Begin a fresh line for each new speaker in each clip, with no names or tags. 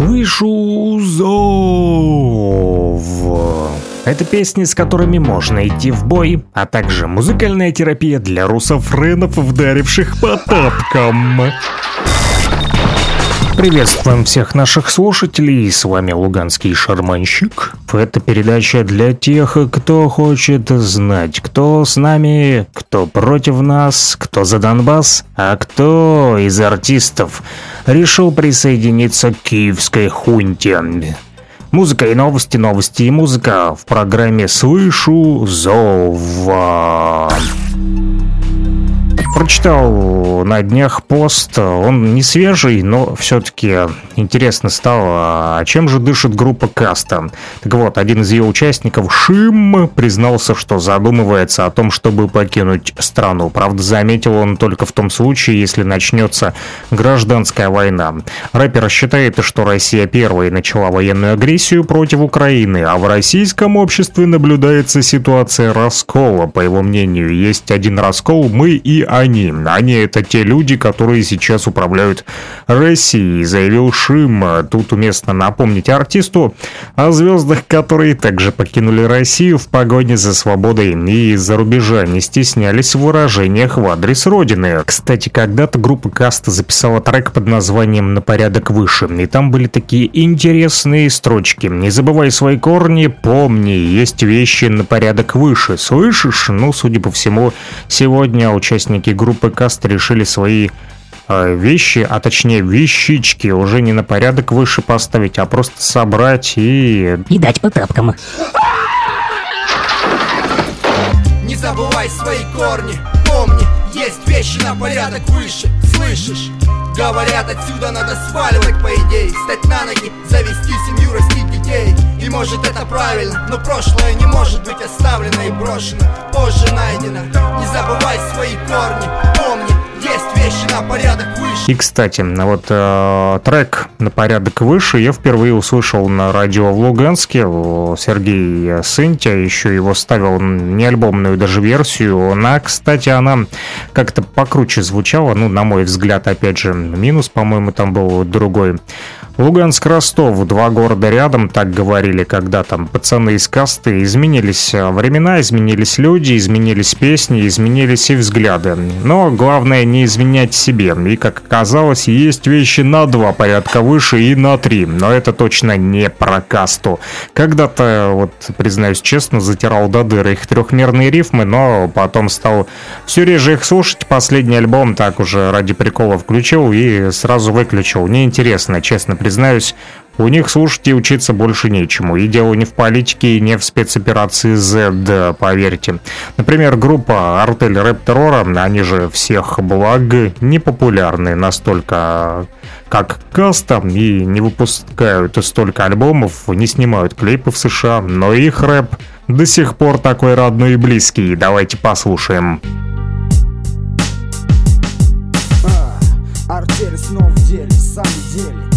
Слышу зов. Это песни, с которыми можно идти в бой, а также музыкальная терапия для русофренов, вдаривших по тапкам. Приветствуем всех наших слушателей, с вами Луганский шарманщик. Это передача для тех, кто хочет знать, кто с нами, кто против нас, кто за Донбасс, а кто из артистов решил присоединиться к киевской хунте. Музыка и новости, новости и музыка в программе «Слышу зова». Прочитал на днях пост, он не свежий, но все-таки интересно стало, а чем же дышит группа Каста? Так вот, один из ее участников, Шим, признался, что задумывается о том, чтобы покинуть страну. Правда, заметил он только в том случае, если начнется гражданская война. Рэпер считает, что Россия первой начала военную агрессию против Украины, а в российском обществе наблюдается ситуация раскола. По его мнению, есть один раскол, мы и они. Они это те люди, которые сейчас управляют Россией, заявил Шим. Тут уместно напомнить артисту о звездах, которые также покинули Россию в погоне за свободой и из-за рубежа не стеснялись в выражениях в адрес Родины. Кстати, когда-то группа Каста записала трек под названием «На порядок выше», и там были такие интересные строчки. «Не забывай свои корни, помни, есть вещи на порядок выше. Слышишь?» Ну, судя по всему, сегодня участники участники группы Каст решили свои э, вещи, а точнее вещички уже не на порядок выше поставить, а просто собрать и...
И дать по тапкам.
Не забывай свои корни, помни, есть вещи на порядок выше, слышишь? Говорят, отсюда надо сваливать, по идее Стать на ноги, завести семью, растить детей И может это правильно, но прошлое не может быть оставлено и брошено Позже найдено, не забывай свои корни Помни, есть вещи на порядок выше.
И, кстати, вот э, трек на порядок выше я впервые услышал на радио в Луганске. Сергей Сынтя еще его ставил не альбомную даже версию. Она, кстати, она как-то покруче звучала. Ну, на мой взгляд, опять же, минус, по-моему, там был другой. Луганск-Ростов, два города рядом, так говорили, когда там пацаны из касты. Изменились э, времена, изменились люди, изменились песни, изменились и взгляды. Но главное не изменять себе. И, как оказалось, есть вещи на два порядка выше и на три. Но это точно не про касту. Когда-то, вот, признаюсь честно, затирал до дыры их трехмерные рифмы, но потом стал все реже их слушать. Последний альбом так уже ради прикола включил и сразу выключил. Неинтересно, честно признаюсь признаюсь, у них слушать и учиться больше нечему. И дело не в политике и не в спецоперации Z, поверьте. Например, группа Артель Рэп Террора, они же всех благ, не популярны настолько, как Каста, и не выпускают столько альбомов, не снимают клипы в США, но их рэп до сих пор такой родной и близкий. Давайте послушаем.
А, артель снова в деле, сам деле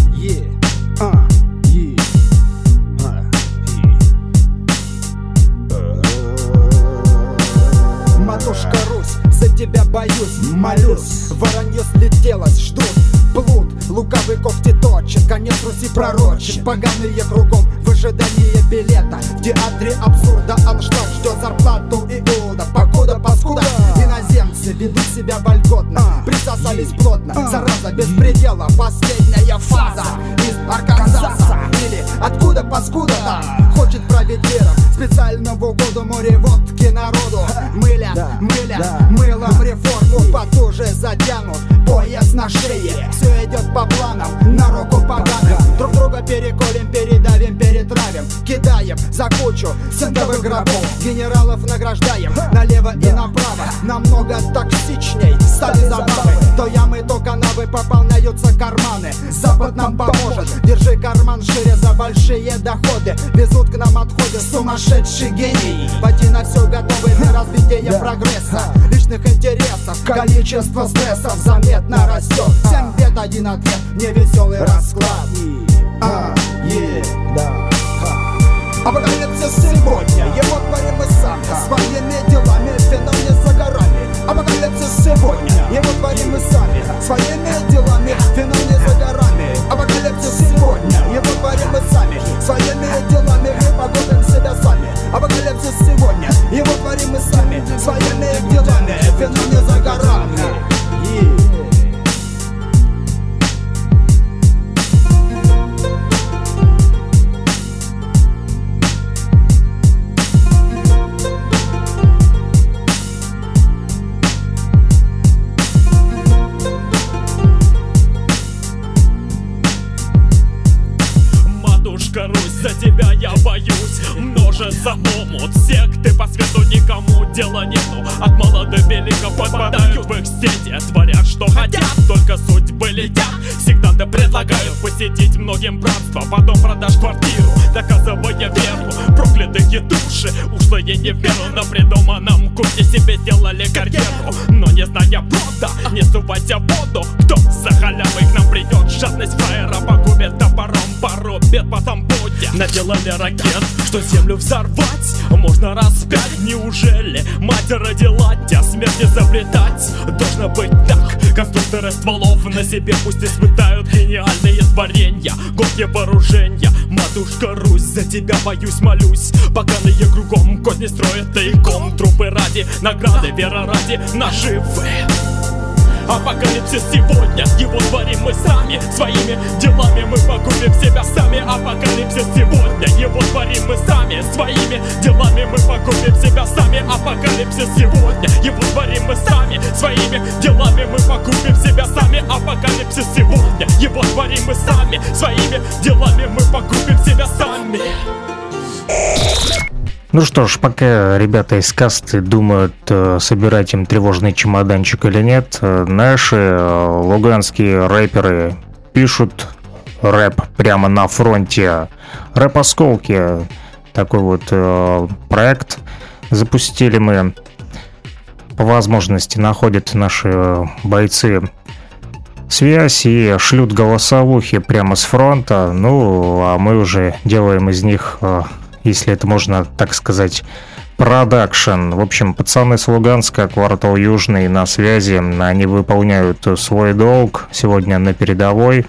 тебя боюсь, молюсь. Воронье слетелось, ждут блуд Лукавый когти точит, конец Руси пророчит. Поганые кругом в ожидании билета. В театре абсурда аншлаг ждет зарплату Иуда? Покуда, паскуда, иноземцы ведут себя вольготно. Присосались плотно, зараза без предела. Последняя фаза из Арканзаса. Или откуда паскуда-то Хочет править миром специально в угоду море водки народу. Мыля, мыля, мылом реформу потуже затянут. Пояс на шее, все идет по планам На руку погано, друг друга переколем, передавим, перетравим. Кидаем за кучу центовых гробов. Генералов награждаем налево и направо. Намного токсичней стали забавы. То ямы, то канавы пополняются карманы. Запад нам поможет, держи карман шире за большие доходы. Везут к нам отходы. Сумасшедший гений. Пойти на все готовы для развития прогресса. Личных интересов, количество стрессов заметно растет Семь бед, один ответ, невеселый расклад. А, е, да Апокалипсис сегодня, его творим мы сами. Своими делами, финал не за горами. Апокалипсис сегодня, его творим мы сами. Своими делами, финал не за горами. Апокалипсис сегодня, мы
сами. Своими делами мы погубим себя сами. Апокалипсис сегодня, его творим мы сами. Своими делами, финал не за горами. Сектанты предлагают посетить многим братство Потом продашь квартиру, доказывая веру. Проклятые души, ушлые не веру На придуманном курсе себе делали карьеру. Но не зная правда, не сувайся в воду Кто за халявой к нам придет, жадность фраера погубит топором Порубит по самботе Наделали ракет, что землю взорвать Можно распять, неужели Мать родила тебя, смерть изобретать? Должно быть так, конструкторы стволов На себе пусть испытают гениальные творения Горькие вооружения, матушка Русь За тебя боюсь, молюсь, поганые кругом Козни строят тайком, трупы ради Награды, вера ради, наживы Апокалипсис сегодня, его творим мы сами. Своими делами мы погубим себя сами. Апокалипсис сегодня, его творим мы сами. Своими делами мы погубим себя сами. Апокалипсис сегодня, его творим мы сами. Своими делами мы погубим себя сами. Апокалипсис сегодня, его творим мы сами. Своими делами мы погубим себя сами
ну что ж, пока ребята из касты думают, э, собирать им тревожный чемоданчик или нет, э, наши э, луганские рэперы пишут рэп прямо на фронте. Рэп-осколки. Такой вот проект запустили мы. По возможности находят наши бойцы связь и шлют голосовухи прямо с фронта. Ну, а мы уже делаем из них если это можно так сказать, продакшн. В общем, пацаны с Луганска, квартал Южный на связи. Они выполняют свой долг сегодня на передовой.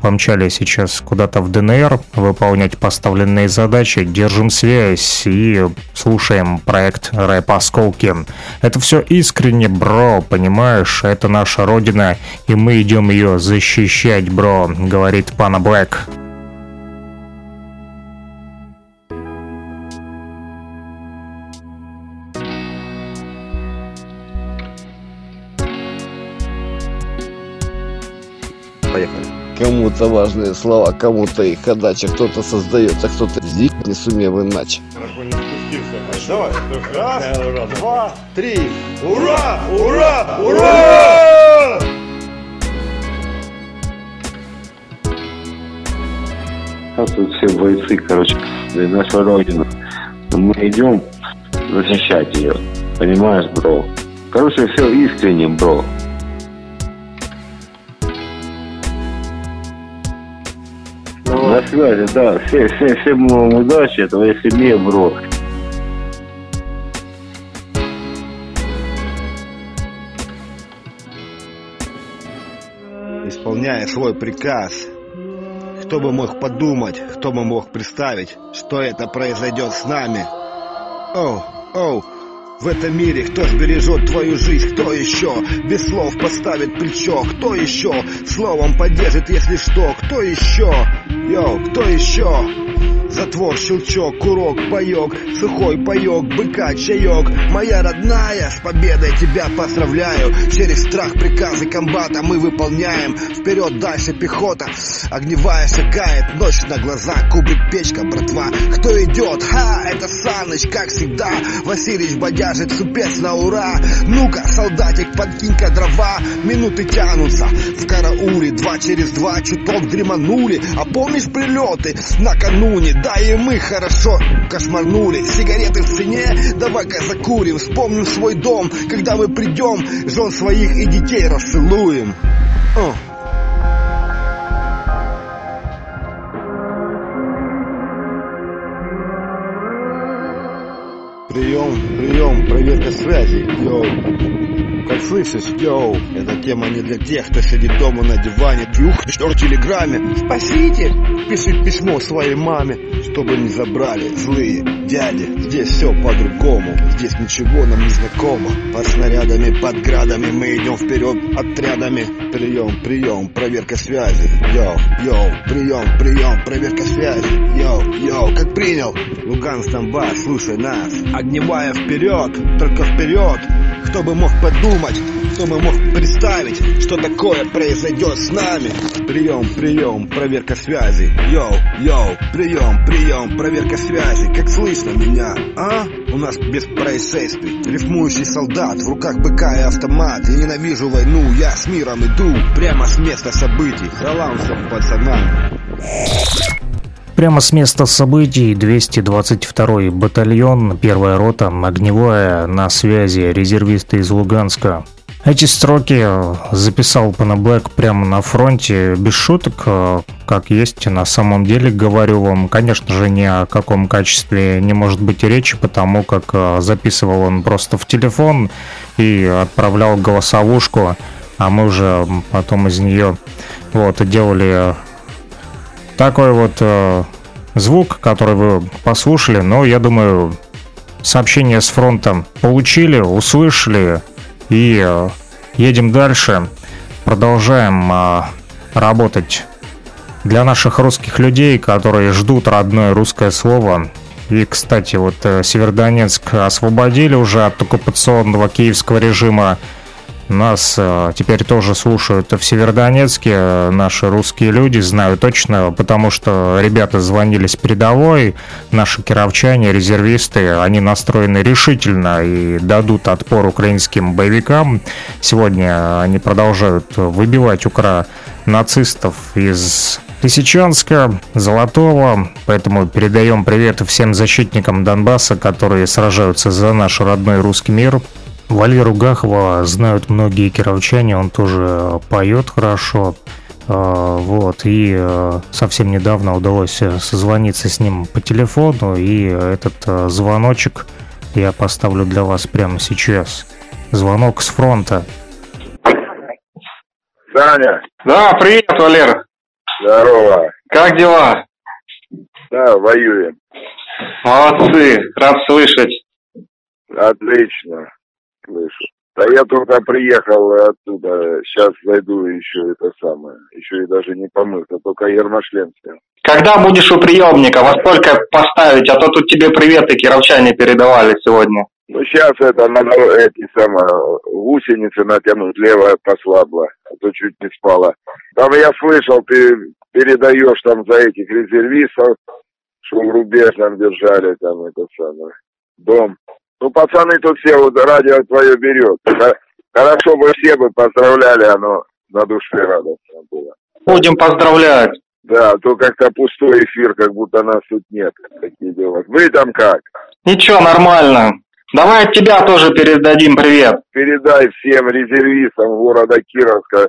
Помчали сейчас куда-то в ДНР выполнять поставленные задачи. Держим связь и слушаем проект «Рэп Осколки». Это все искренне, бро, понимаешь? Это наша родина, и мы идем ее защищать, бро, говорит Пана Блэк.
Кому-то важные слова, кому-то их отдача, кто-то создает, а кто-то здесь не сумел иначе.
Давай, раз, два, три. Ура! Ура! Ура!
Сейчас тут все бойцы, короче, за нашу родину. Мы идем защищать ее. Понимаешь, бро? Короче, все искренне, бро. На связи, да. Все, все, всем вам удачи, если не, бро.
Исполняя свой приказ, кто бы мог подумать, кто бы мог представить, что это произойдет с нами? Оу, оу, в этом мире кто сбережет твою жизнь, кто еще без слов поставит плечо, кто еще словом поддержит, если что, кто еще, йоу, кто еще? Затвор, щелчок, курок, паек, сухой паек, быка, чаек. Моя родная, с победой тебя поздравляю. Через страх приказы комбата мы выполняем. Вперед, дальше пехота. Огневая шагает, ночь на глаза, кубик, печка, братва. Кто идет? Ха, это Саныч, как всегда. Василич бодяжит, супец на ура. Ну-ка, солдатик, подкинь-ка дрова. Минуты тянутся в карауле. Два через два, чуток дреманули. А помнишь прилеты накануне? Да и мы хорошо кошмарнули. Сигареты в цене, давай-ка закурим. Вспомним свой дом, когда мы придем. Жен своих и детей расцелуем. О. Прием, прием, проверка связи, йоу. Как слышишь, йоу. Эта тема не для тех, кто сидит дома на диване Тюх, что в телеграме Спасите, пишет письмо своей маме Чтобы не забрали злые дяди. Здесь все по-другому, здесь ничего нам не знакомо. Под снарядами, под градами мы идем вперед отрядами. Прием, прием, проверка связи, йоу, йоу. Прием, прием, проверка связи, йоу, йоу. Как принял, Луган, Донбасс, слушай нас. Огневая вперед, только вперед Кто бы мог подумать, кто бы мог представить, что такое произойдет с нами? Прием, прием, проверка связи. Йоу, йоу, прием, прием, проверка связи. Как слышно меня, а? У нас без происшествий. Рифмующий солдат, в руках быка и автомат. Я ненавижу войну, я с миром иду. Прямо с места событий. Салам всем пацанам.
Прямо с места событий 222-й батальон, первая рота, огневая, на связи, резервисты из Луганска. Эти строки записал Панаблэк прямо на фронте, без шуток, как есть на самом деле, говорю вам. Конечно же, ни о каком качестве не может быть и речи, потому как записывал он просто в телефон и отправлял голосовушку, а мы уже потом из нее вот делали такой вот э, звук, который вы послушали, но я думаю, сообщение с фронта получили, услышали и э, едем дальше. Продолжаем э, работать для наших русских людей, которые ждут родное русское слово. И, кстати, вот э, Северодонецк освободили уже от оккупационного киевского режима. Нас э, теперь тоже слушают в Северодонецке. Э, наши русские люди знаю точно, потому что ребята звонили с передовой. Наши кировчане, резервисты, они настроены решительно и дадут отпор украинским боевикам. Сегодня они продолжают выбивать укра нацистов из Лисичанска, Золотого. Поэтому передаем привет всем защитникам Донбасса, которые сражаются за наш родной русский мир. Валеру Гахова знают многие кировчане, он тоже поет хорошо. А, вот, и э, совсем недавно удалось э, созвониться с ним по телефону, и этот э, звоночек я поставлю для вас прямо сейчас. Звонок с фронта.
Саня.
Да, привет, Валера.
Здорово.
Как дела?
Да, воюем.
Молодцы, рад слышать.
Отлично слышу. Да я только приехал оттуда, сейчас зайду еще это самое, еще и даже не помылся, только ермошлем снял.
Когда будешь у приемника, во сколько поставить, а то тут тебе приветы кировчане передавали сегодня.
Ну сейчас это надо эти самые гусеницы натянуть, левая послабла, а то чуть не спала. Там я слышал, ты передаешь там за этих резервистов, что в рубеж там держали, там это самое, дом. Ну, пацаны тут все вот радио твое берет. Хорошо бы все бы поздравляли, оно на душе радостно было.
Будем поздравлять.
Да, то как-то пустой эфир, как будто нас тут нет. Такие дела. Вы там как?
Ничего, нормально. Давай от тебя тоже передадим привет.
Передай всем резервистам города Кировска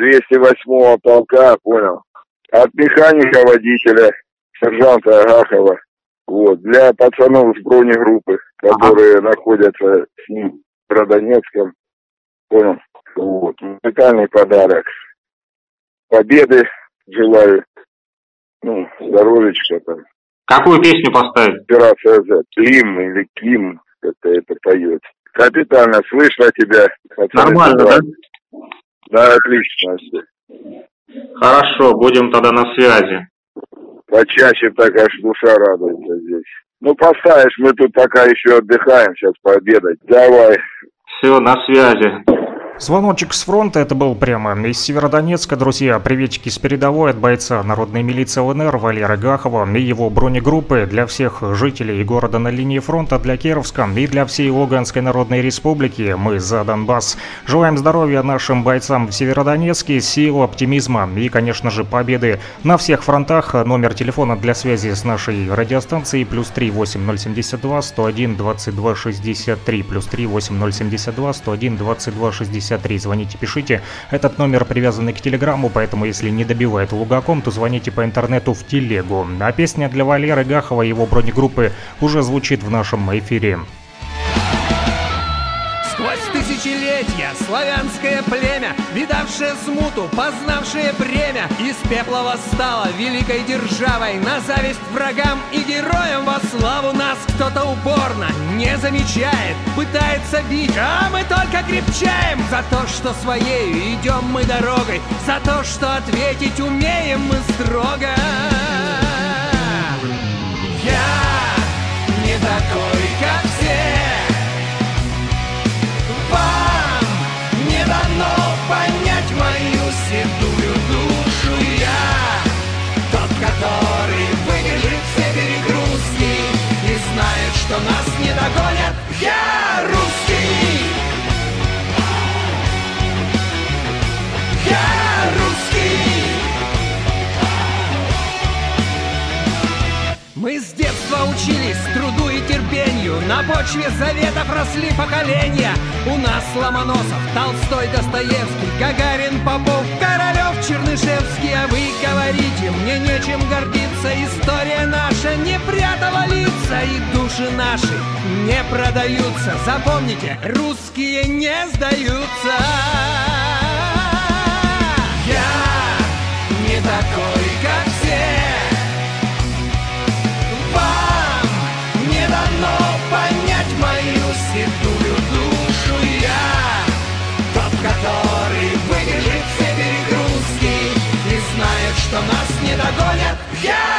208-го полка, понял? От механика водителя, сержанта Агахова. Вот, для пацанов с бронегруппы, которые ага. находятся с ним в Родонецком. Понял? Вот, музыкальный подарок. Победы желаю. Ну, здоровечка там.
Какую песню поставить?
Операция Z. Клим или Ким, как-то это поет. Капитально, слышно тебя.
Нормально, да?
Да, отлично.
Хорошо, будем тогда на связи.
Почаще так аж душа радуется здесь. Ну, поставишь, мы тут пока еще отдыхаем, сейчас пообедать. Давай.
Все, на связи.
Звоночек с фронта, это был прямо из Северодонецка, друзья. Приветики с передовой от бойца народной милиции ЛНР Валеры Гахова и его бронегруппы для всех жителей города на линии фронта, для Кировска и для всей Луганской Народной Республики. Мы за Донбасс. Желаем здоровья нашим бойцам в Северодонецке, сил, оптимизма и, конечно же, победы на всех фронтах. Номер телефона для связи с нашей радиостанцией плюс 3 8072 101 22 63 плюс 3 8072 101 22 63 63. Звоните, пишите. Этот номер привязанный к телеграмму, поэтому если не добивает лугаком, то звоните по интернету в телегу. А песня для Валеры Гахова и его бронегруппы уже звучит в нашем эфире
тысячелетия Славянское племя, видавшее смуту, познавшее бремя Из пепла восстало великой державой На зависть врагам и героям во славу Нас кто-то упорно не замечает Пытается бить, а мы только крепчаем. За то, что своей идем мы дорогой За то, что ответить умеем мы строго. Я не такой, седую душу я. Тот, который выдержит все перегрузки И знает, что нас не догонят Я русский. Я русский. Мы с детства учились труду и терпению. На почве заветов росли поколения. У нас Ломоносов, Толстой, Достоевский Гагарин, Попов, Королев, Чернышевский. А вы говорите, мне нечем гордиться История наша не прятала лица И души наши не продаются Запомните, русские не сдаются догонят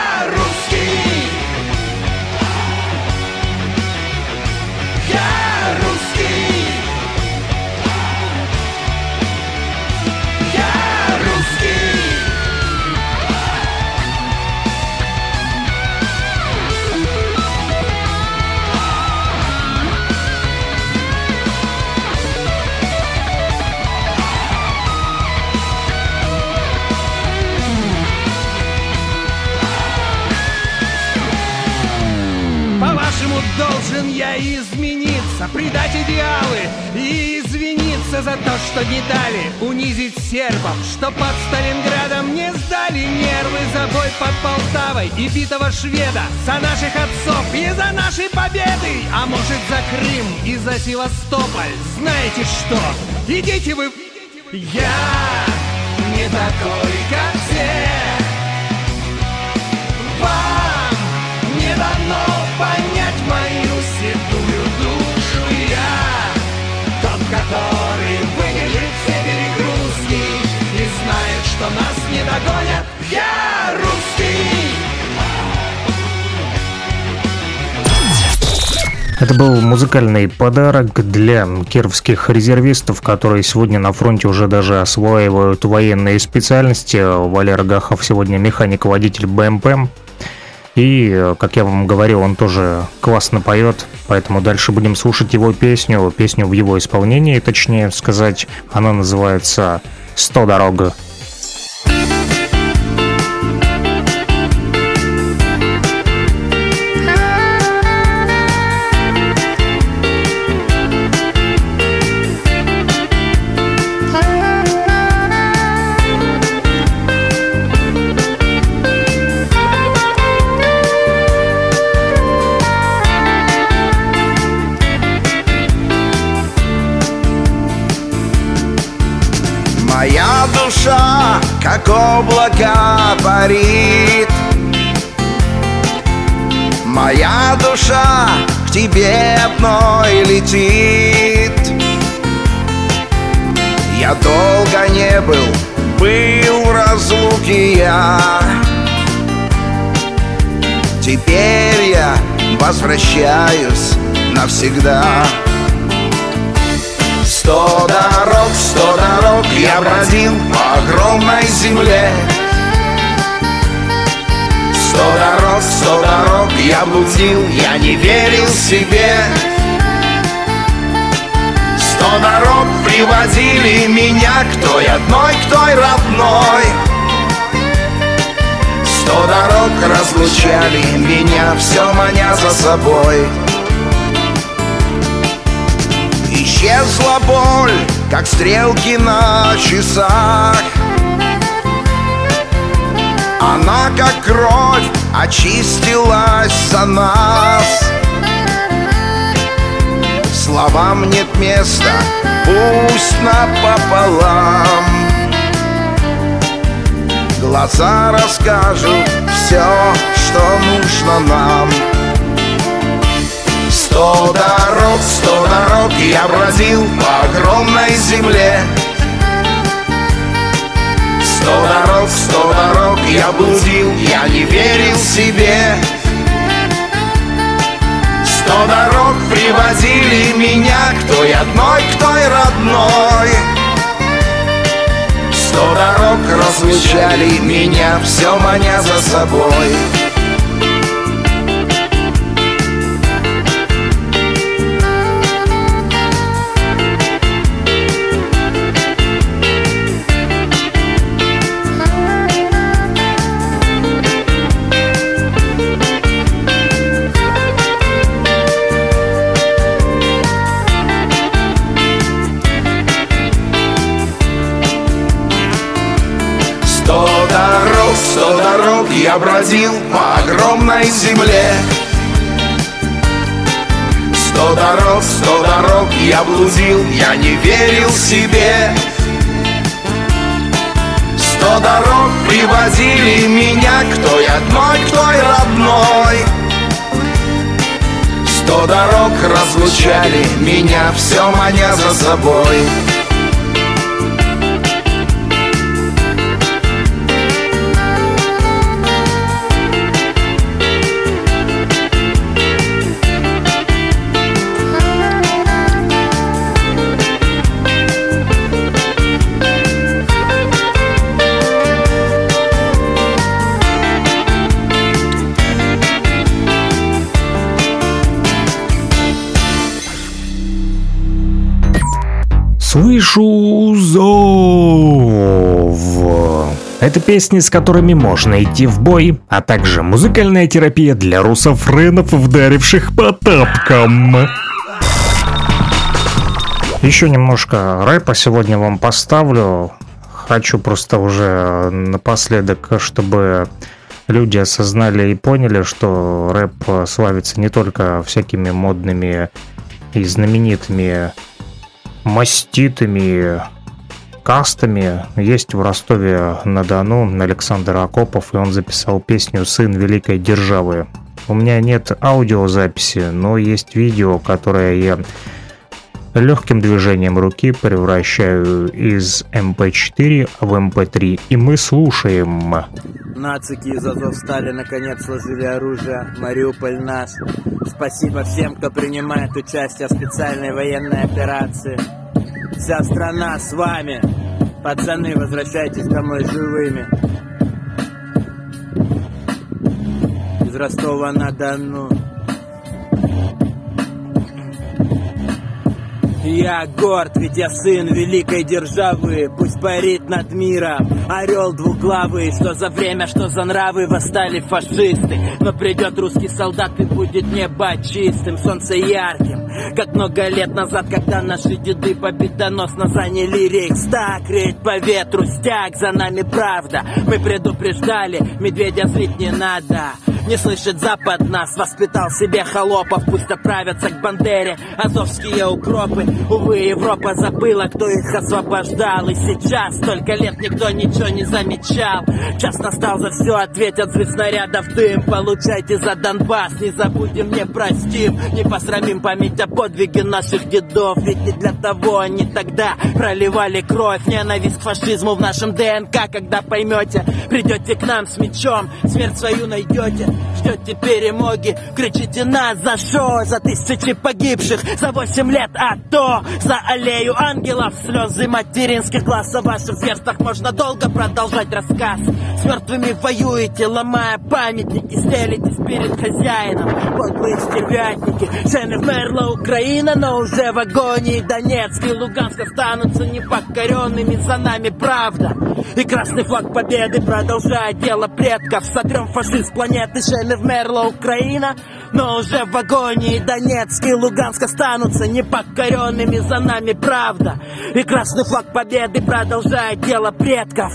должен я измениться, предать идеалы и извиниться за то, что не дали унизить сербов, что под Сталинградом не сдали нервы за бой под Полтавой и битого шведа, за наших отцов и за нашей победы, а может за Крым и за Севастополь. Знаете что? Идите вы... Я не такой, как все. Вам седую душу я Тот, который выдержит все перегрузки И знает, что нас не догонят Я русский
Это был музыкальный подарок для кировских резервистов, которые сегодня на фронте уже даже осваивают военные специальности. Валера Гахов сегодня механик-водитель БМП. И, как я вам говорил, он тоже классно поет, поэтому дальше будем слушать его песню, песню в его исполнении, точнее сказать. Она называется «Сто дорог».
Парит Моя душа к тебе одной летит. Я долго не был, был в разлуке я. Теперь я возвращаюсь навсегда. Сто дорог, сто дорог я бродил по огромной земле я блудил, я не верил себе. Сто дорог приводили меня к той одной, к той родной. Сто дорог разлучали меня, все маня за собой. Исчезла боль, как стрелки на часах. Она, как кровь, очистилась за нас. Словам нет места, пусть напополам. Глаза расскажут все, что нужно нам. Сто дорог, сто дорог я бродил по огромной земле Сто дорог, сто дорог я блудил, я не верил себе. Сто дорог приводили меня к той одной, к той родной. Сто дорог разлучали меня, все маня за собой я бродил по огромной земле. Сто дорог, сто дорог я блудил, я не верил себе. Сто дорог приводили меня к той одной, к той родной. Сто дорог разлучали меня, все маня за собой
Слышу зов. Это песни, с которыми можно идти в бой, а также музыкальная терапия для русофренов, вдаривших по тапкам. Еще немножко рэпа сегодня вам поставлю. Хочу просто уже напоследок, чтобы люди осознали и поняли, что рэп славится не только всякими модными и знаменитыми маститыми кастами. Есть в Ростове-на-Дону Александр Акопов, и он записал песню «Сын великой державы». У меня нет аудиозаписи, но есть видео, которое я легким движением руки превращаю из MP4 эм в MP3, эм и мы слушаем.
Нацики из Азов стали наконец сложили оружие. Мариуполь наш. Спасибо всем, кто принимает участие в специальной военной операции. Вся страна с вами. Пацаны, возвращайтесь домой живыми. Из Ростова-на-Дону. Я горд, ведь я сын великой державы. Пусть парит над миром орел двуглавый. Что за время, что за нравы восстали фашисты. Но придет русский солдат и будет небо чистым Солнце ярким, как много лет назад Когда наши деды победоносно заняли Рейхстаг Реет по ветру стяг, за нами правда. Мы предупреждали, медведя злить не надо. Не слышит Запад нас, воспитал себе холопов Пусть отправятся к Бандере. Азовские укропы Увы, Европа забыла, кто их освобождал. И сейчас столько лет никто ничего не замечал. Час настал за все, ответят взрыв снарядов дым. Получайте за Донбасс, не забудем, не простим Не посрамим память о подвиге наших дедов Ведь не для того они тогда проливали кровь. Ненависть к фашизму в нашем ДНК Когда поймете, придете к нам с мечом Смерть свою найдете, ждете перемоги Кричите нас за что? За тысячи погибших, за восемь лет а то За аллею ангелов, слезы материнских глаз О ваших зверствах можно долго продолжать рассказ. С мертвыми воюете, ломая памятники Стелитесь перед хозяином, подлые стервятники Цены вмерла Украина, но уже в агонии. Донецк и Луганск останутся непокоренными За нами правда. И красный флаг победы Продолжает дело предков. Сотрем фашист планеты Шелли вмерла Украина. Но уже в агонии Донецк и Луганск останутся непокоренными. За нами правда. И красный флаг победы Продолжает дело предков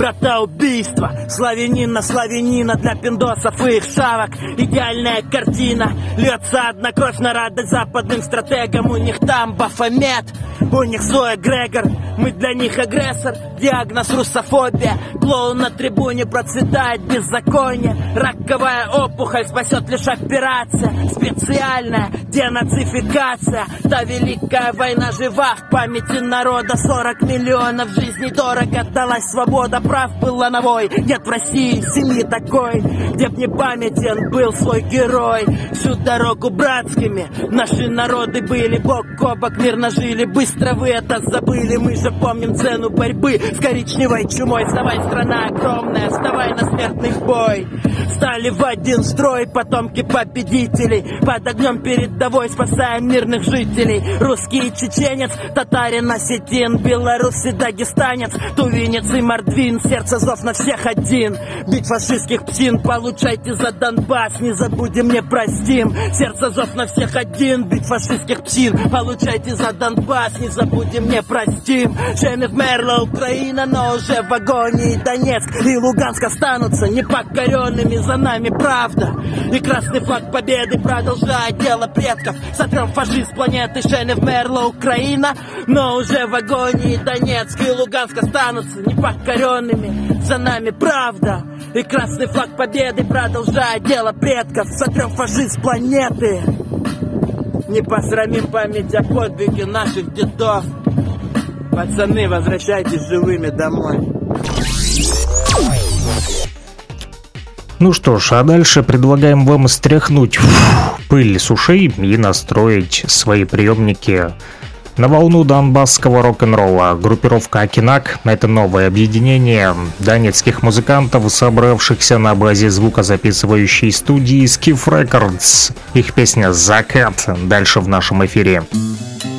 брата убийства Славянин на славянина для пиндосов и их шавок. Идеальная картина Льется одна кровь на радость западным стратегам. У них там Бафомет у них свой эгрегор, мы для них агрессор Диагноз русофобия. Клоун на трибуне процветает беззаконие. Раковая опухоль спасет лишь операция. Специальная денацификация. Та великая война жива в памяти народа. 40 миллионов жизней дорого отдалась свобода Прав был лановой, нет в России семьи такой Где б не памятен был свой герой. Всю дорогу братскими наши народы были Бок о бок мирно жили. Быстро вы это забыли, мы же помним цену борьбы С коричневой чумой. Вставай, страна огромная, вставай на смертный бой. Стали в один строй потомки победителей. Под огнем передовой спасая мирных жителей. Русский чеченец, татарин, осетин Белорус и дагестанец, тувинец и мордвин Сердце зов на всех один. Бить фашистских псин, получайте за Донбасс Не забудем, не простим. Сердце зов на всех один. Бить фашистских псин, получайте за Донбасс Не забудем, не простим. Чем вмерла Украина, но уже в агонии Донецк. И Луганск останутся непокоренными За нами правда. И красный флаг победы Продолжает дело предков. Сотрем фашист планеты Шене вмерла Украина Но уже в агонии Донецк. И Луганск останутся непокоренными За нами правда. И красный флаг победы Продолжает дело предков. Сотрем фашист планеты. Не посрамим память о подвиге наших дедов. Пацаны, возвращайтесь живыми домой.
Ну что ж, а дальше предлагаем вам стряхнуть фу, пыль с ушей и настроить свои приемники на волну донбасского рок-н-ролла. Группировка Акинак – это новое объединение донецких музыкантов, собравшихся на базе звукозаписывающей студии Skiff Records. Их песня «Закат» дальше в нашем эфире.
Я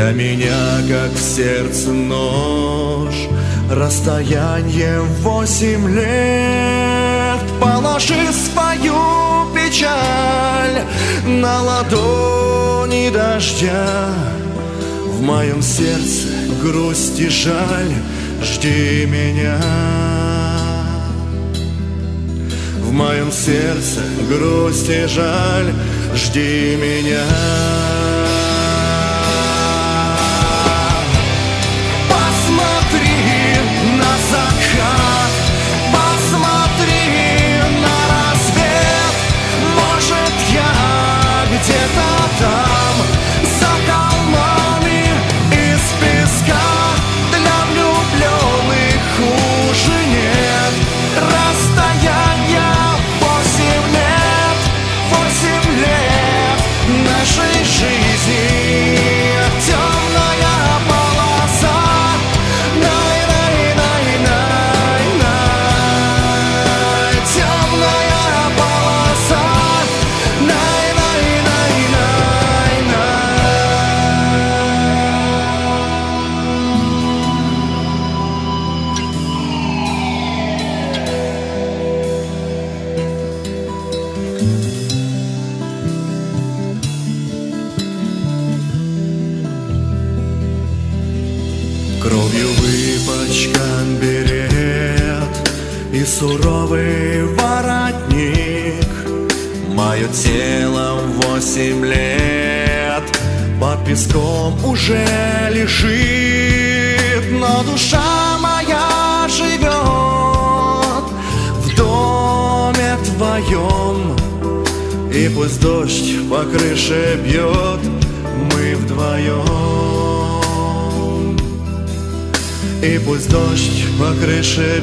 Для меня, как в сердце нож, Расстояние восемь лет. Положи свою печаль На ладони дождя. В моем сердце грусть и жаль, Жди меня. В моем сердце грусть и жаль Жди меня я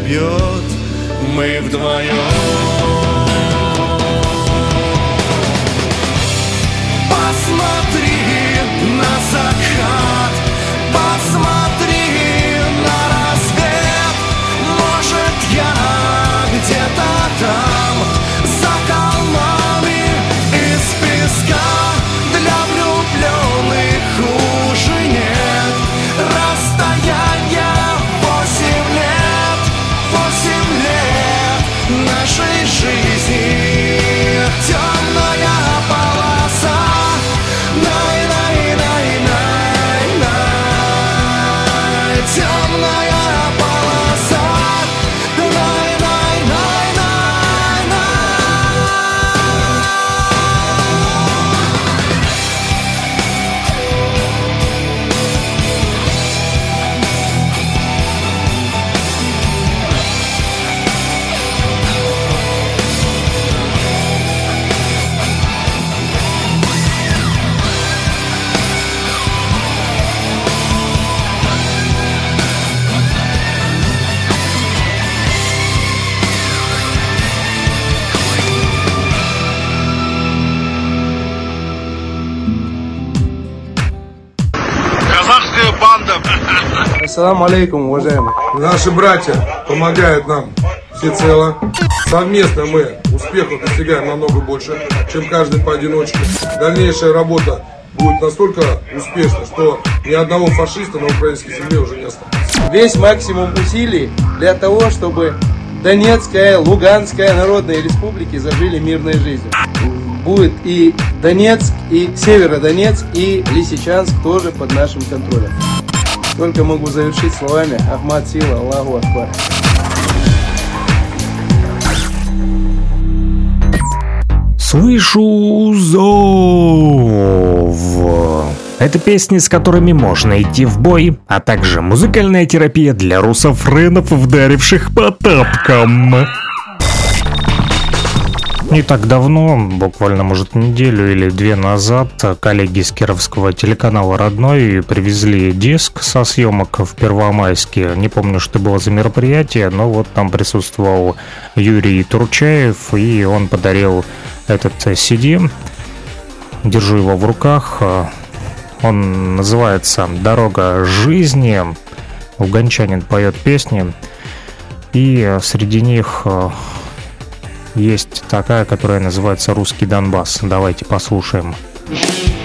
бьет, мы вдвоем.
Алейкум, уважаемые.
Наши братья помогают нам всецело. Совместно мы успехов достигаем намного больше, чем каждый поодиночке. Дальнейшая работа будет настолько успешна, что ни одного фашиста на украинской земле уже не осталось.
Весь максимум усилий для того, чтобы Донецкая, Луганская народные республики зажили мирной жизнью. Будет и Донецк, и Северодонецк, и Лисичанск тоже под нашим контролем. Только могу завершить словами Ахмад Сила, Аллаху Акбар.
Слышу зов. Это песни, с которыми можно идти в бой, а также музыкальная терапия для русофренов, вдаривших по тапкам. Не так давно, буквально, может, неделю или две назад, коллеги с кировского телеканала «Родной» привезли диск со съемок в Первомайске. Не помню, что было за мероприятие, но вот там присутствовал Юрий Турчаев, и он подарил этот CD. Держу его в руках. Он называется «Дорога жизни». Угончанин поет песни. И среди них есть такая, которая называется «Русский Донбасс». Давайте послушаем.
Каждый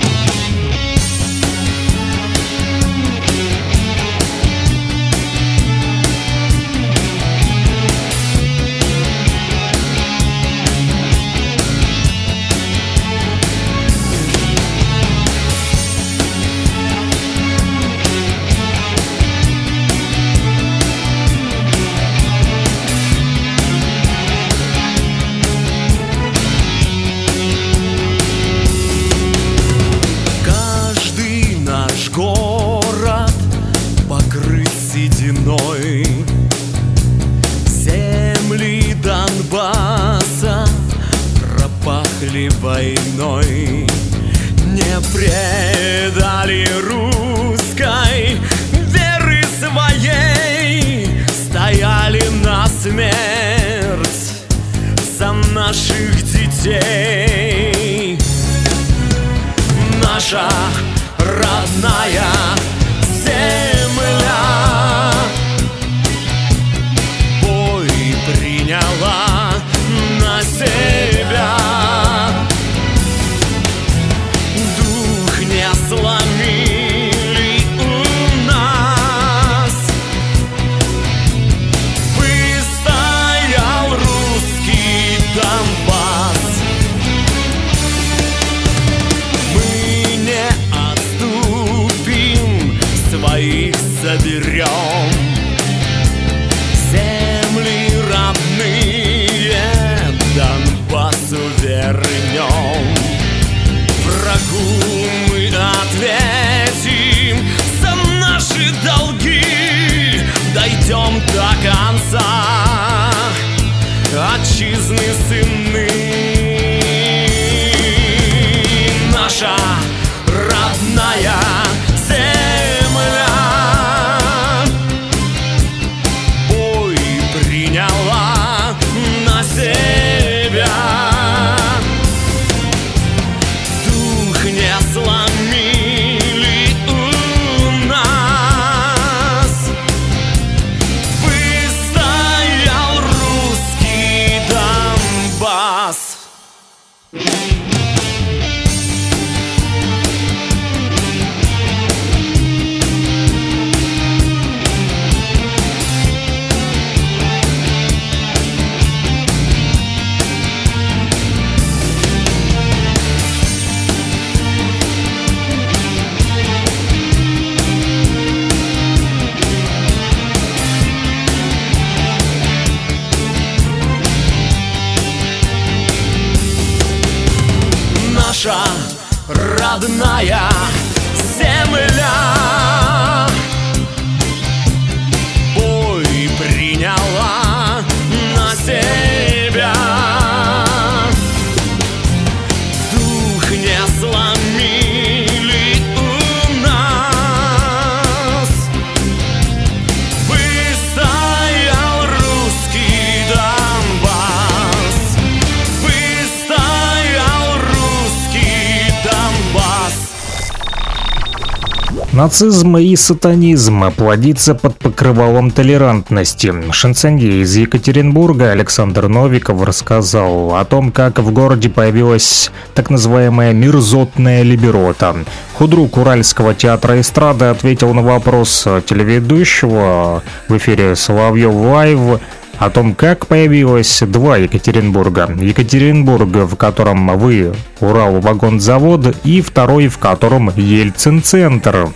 Нацизм и сатанизм плодится под покрывалом толерантности. Шансонье из Екатеринбурга Александр Новиков рассказал о том, как в городе появилась так называемая мерзотная либерота. Худрук Уральского театра эстрады ответил на вопрос телеведущего в эфире Соловьев Лайв о том, как появилось два Екатеринбурга. Екатеринбург, в котором вы Урал-вагонзавод, и второй, в котором Ельцин-центр.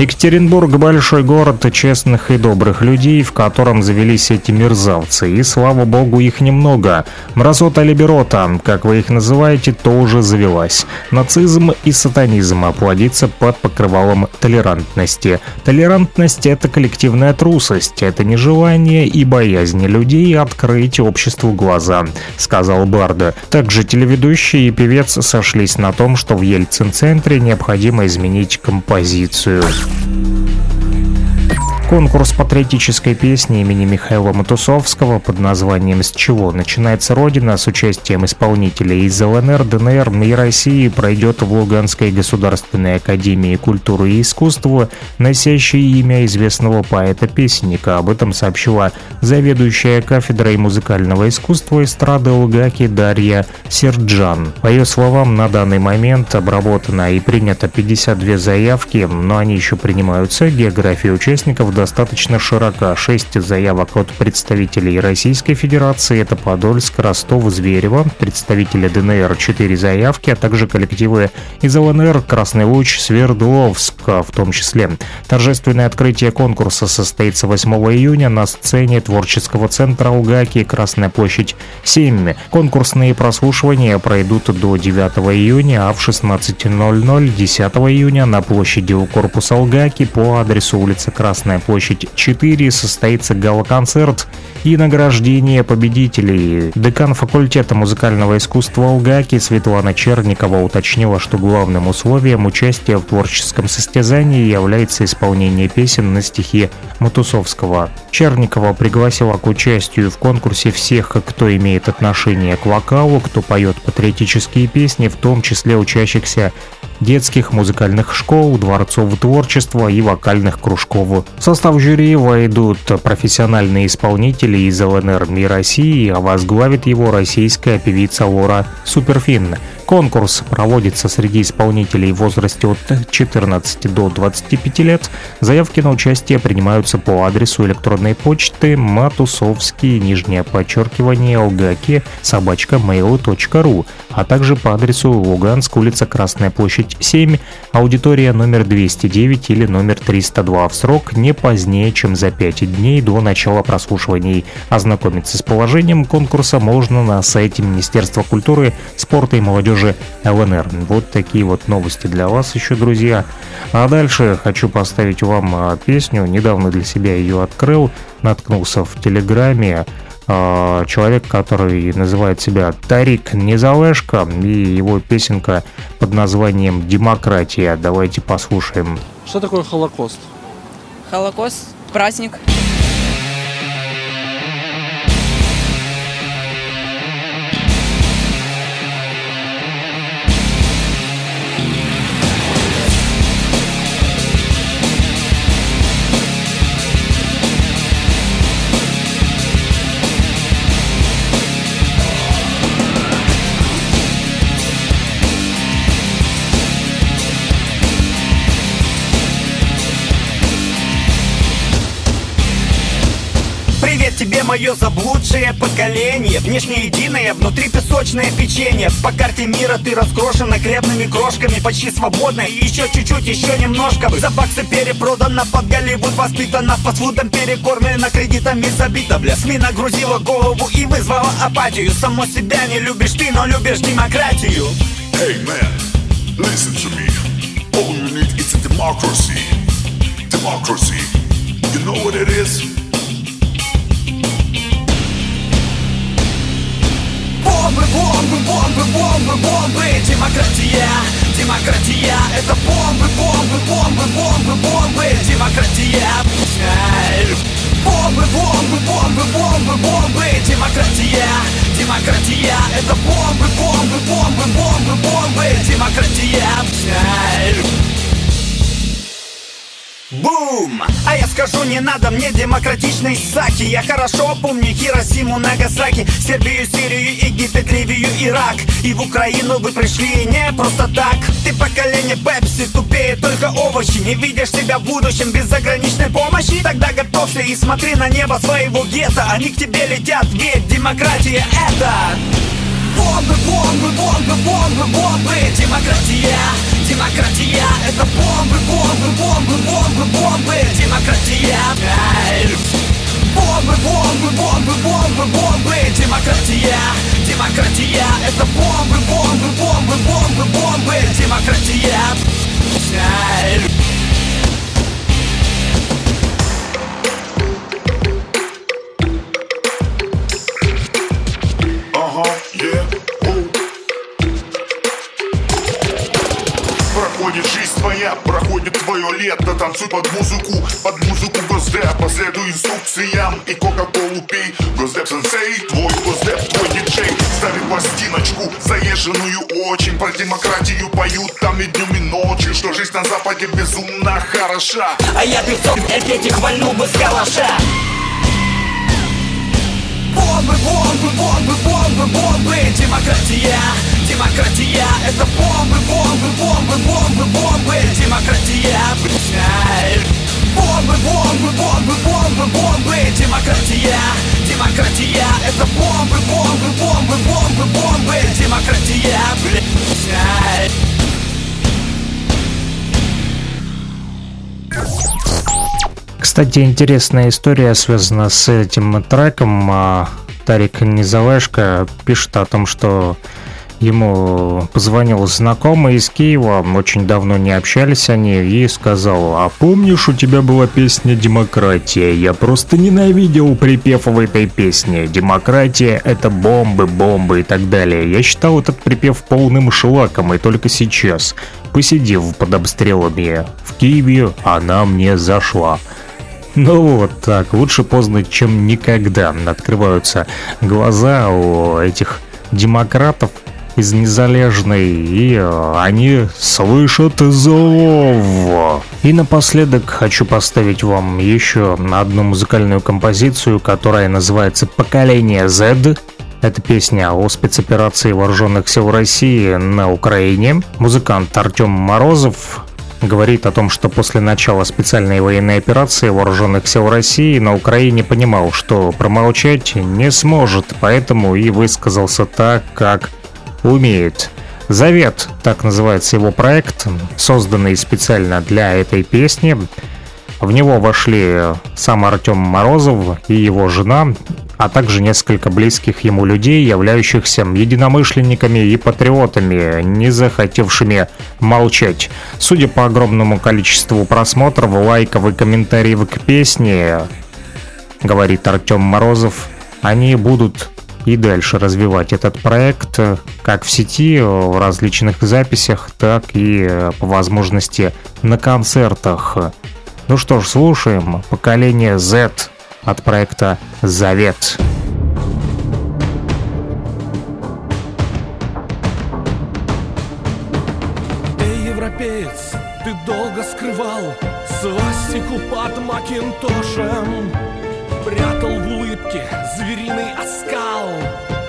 Екатеринбург – большой город честных и добрых людей, в котором завелись эти мерзавцы, и, слава богу, их немного. Мразота либерота, как вы их называете, тоже завелась. Нацизм и сатанизм плодится под покрывалом толерантности. Толерантность – это коллективная трусость, это нежелание и боязнь людей открыть обществу глаза, сказал Барда. Также телеведущий и певец сошлись на том, что в Ельцин-центре необходимо изменить композицию. Конкурс патриотической песни имени Михаила Матусовского под названием «С чего начинается Родина» с участием исполнителей из ЛНР, ДНР и России пройдет в Луганской государственной академии культуры и искусства, носящей имя известного поэта-песенника. Об этом сообщила заведующая кафедрой музыкального искусства эстрады Лугаки Дарья Серджан. По ее словам, на данный момент обработано и принято 52 заявки, но они еще принимаются. География участников достаточно широка. Шесть заявок от представителей Российской Федерации, это Подольск, Ростов, Зверево, представители ДНР четыре заявки, а также коллективы из ЛНР, Красный Луч, Свердловск в том числе. Торжественное открытие конкурса состоится 8 июня на сцене творческого центра Алгаки, Красная площадь 7. Конкурсные прослушивания пройдут до 9 июня, а в 16.00 10 июня на площади у корпуса Алгаки по адресу улица Красная площадь площадь 4 состоится гала-концерт и награждение победителей. Декан факультета музыкального искусства Алгаки Светлана Черникова уточнила, что главным условием участия в творческом состязании является исполнение песен на стихи Матусовского. Черникова пригласила к участию в конкурсе всех, кто имеет отношение к вокалу, кто поет патриотические песни, в том числе учащихся детских музыкальных школ, дворцов творчества и вокальных кружков. В состав жюри войдут профессиональные исполнители из ЛНР и России, а возглавит его российская певица Лора Суперфин. Конкурс проводится среди исполнителей в возрасте от 14 до 25 лет. Заявки на участие принимаются по адресу электронной почты матусовский, нижнее подчеркивание, лгаки, собачка mail.ru, а также по адресу Луганск, улица Красная площадь 7, аудитория номер 209 или номер 302 в срок не позднее, чем за 5 дней до начала прослушиваний. Ознакомиться с положением конкурса можно на сайте Министерства культуры, спорта и молодежи же ЛНР. Вот такие вот новости для вас еще, друзья. А дальше хочу поставить вам а, песню. Недавно для себя ее открыл, наткнулся в Телеграме а, человек, который называет себя Тарик Незалешко, и его песенка под названием «Демократия». Давайте послушаем.
Что такое Холокост?
Холокост – праздник.
Тебе мое заблудшее поколение. Внешне единое, внутри песочное печенье. По карте мира ты раскрошена крепными крошками Почти свободна и еще чуть-чуть, еще немножко. За баксы перепродана под Голливуд Воспитана. Фастфудом, перекормлена кредитами забита. Бля, СМИ нагрузила голову и вызвала апатию. Само себя не любишь ты, но любишь демократию.
Hey man, listen to me. All you need is a democracy. Democracy. You know what it is?
Бомбы, бомбы, бомбы, бомбы, бомбы Демократия, демократия Это бомбы, бомбы, бомбы, бомбы, бомбы Демократия Бомбы, бомбы, бомбы, бомбы, бомбы Демократия, демократия Это бомбы, бомбы, бомбы, бомбы, бомбы Демократия Бум! А я скажу, не надо мне демократичной саки. Я хорошо помню Хиросиму, Нагасаки. Сербию, Сирию, Египет, Ливию, Ирак. И в Украину вы пришли не просто так. Ты поколение Пепси, тупее только овощи. Не видишь себя в будущем без заграничной помощи? Тогда готовься и смотри на небо своего гетто. Они к тебе летят, ведь демократия это Бомбы, бомбы, бомбы, бомбы, бомбы Демократия, демократия Это бомбы, бомбы, бомбы, бомбы, бомбы Демократия! Бомбы, бомбы, бомбы, бомбы, бомбы Демократия, демократия Это бомбы, бомбы, бомбы, бомбы, бомбы Демократия Эй!
Твое лето Танцуй под музыку, под музыку Госдеп Последуй инструкциям и кока-колу пей. Госдеп сенсей, твой Госдеп, твой диджей. Ставит пластиночку, заезженную очень Про демократию поют там и днем и ночью Что жизнь на западе безумно хороша.
А я певцом петь их вольну бы с калаша Бомбы, бомбы, бомбы, бомбы, бомбы Демократия, демократия Это бомбы, бомбы, бомбы, бомбы, бомбы Демократия Эй! Бомбы, бомбы, бомбы, бомбы, бомбы Демократия, демократия Это бомбы, бомбы, бомбы, бомбы, бомбы Демократия Эй!
Кстати, интересная история связана с этим треком. А, Тарик Низалешко пишет о том, что ему позвонил знакомый из Киева, очень давно не общались они, и сказал, а помнишь, у тебя была песня «Демократия»? Я просто ненавидел припев в этой песне. «Демократия» — это бомбы, бомбы и так далее. Я считал этот припев полным шлаком, и только сейчас, посидев под обстрелами в Киеве, она мне зашла. Ну вот так, лучше поздно, чем никогда. Открываются глаза у этих демократов из незалежной, и э, они слышат зов. И напоследок хочу поставить вам еще одну музыкальную композицию, которая называется «Поколение Z». Это песня о спецоперации вооруженных сил России на Украине. Музыкант Артем Морозов говорит о том, что после начала специальной военной операции вооруженных сил России на Украине понимал, что промолчать не сможет, поэтому и высказался так, как умеет. «Завет» — так называется его проект, созданный специально для этой песни. В него вошли сам Артем Морозов и его жена, а также несколько близких ему людей, являющихся единомышленниками и патриотами, не захотевшими молчать. Судя по огромному количеству просмотров, лайков и комментариев к песне, говорит Артем Морозов, они будут и дальше развивать этот проект как в сети, в различных записях, так и по возможности на концертах. Ну что ж, слушаем поколение Z от проекта «Завет».
Эй, европеец, ты долго скрывал свастику под макинтошем Прятал в улыбке звериный оскал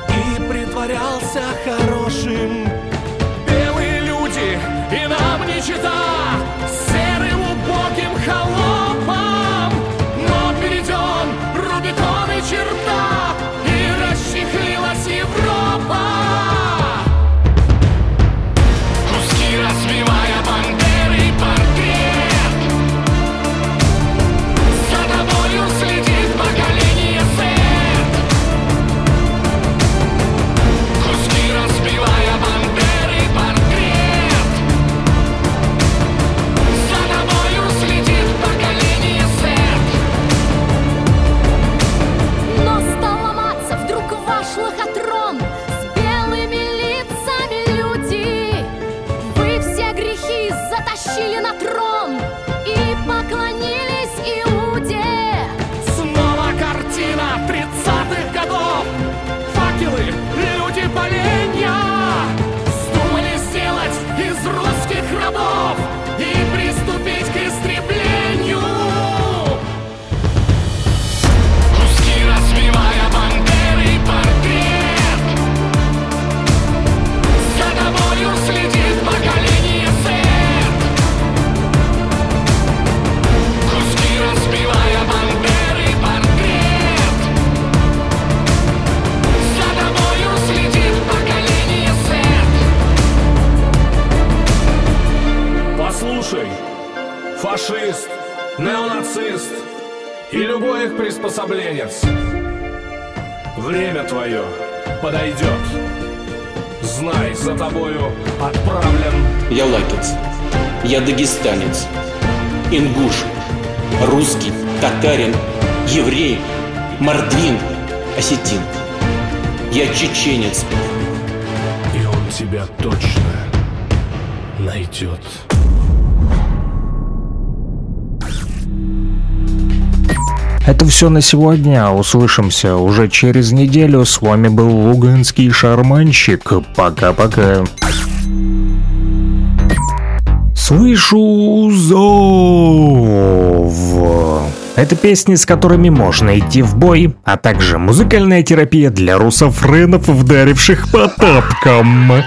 И притворялся
Я лакец. Я дагестанец. Ингуш. Русский. Татарин. Еврей. Мордвин. Осетин. Я чеченец.
И он тебя точно найдет.
Это все на сегодня. Услышимся уже через неделю. С вами был Луганский шарманщик. Пока-пока. Слышу зов. Это песни, с которыми можно идти в бой, а также музыкальная терапия для русофренов, вдаривших по тапкам.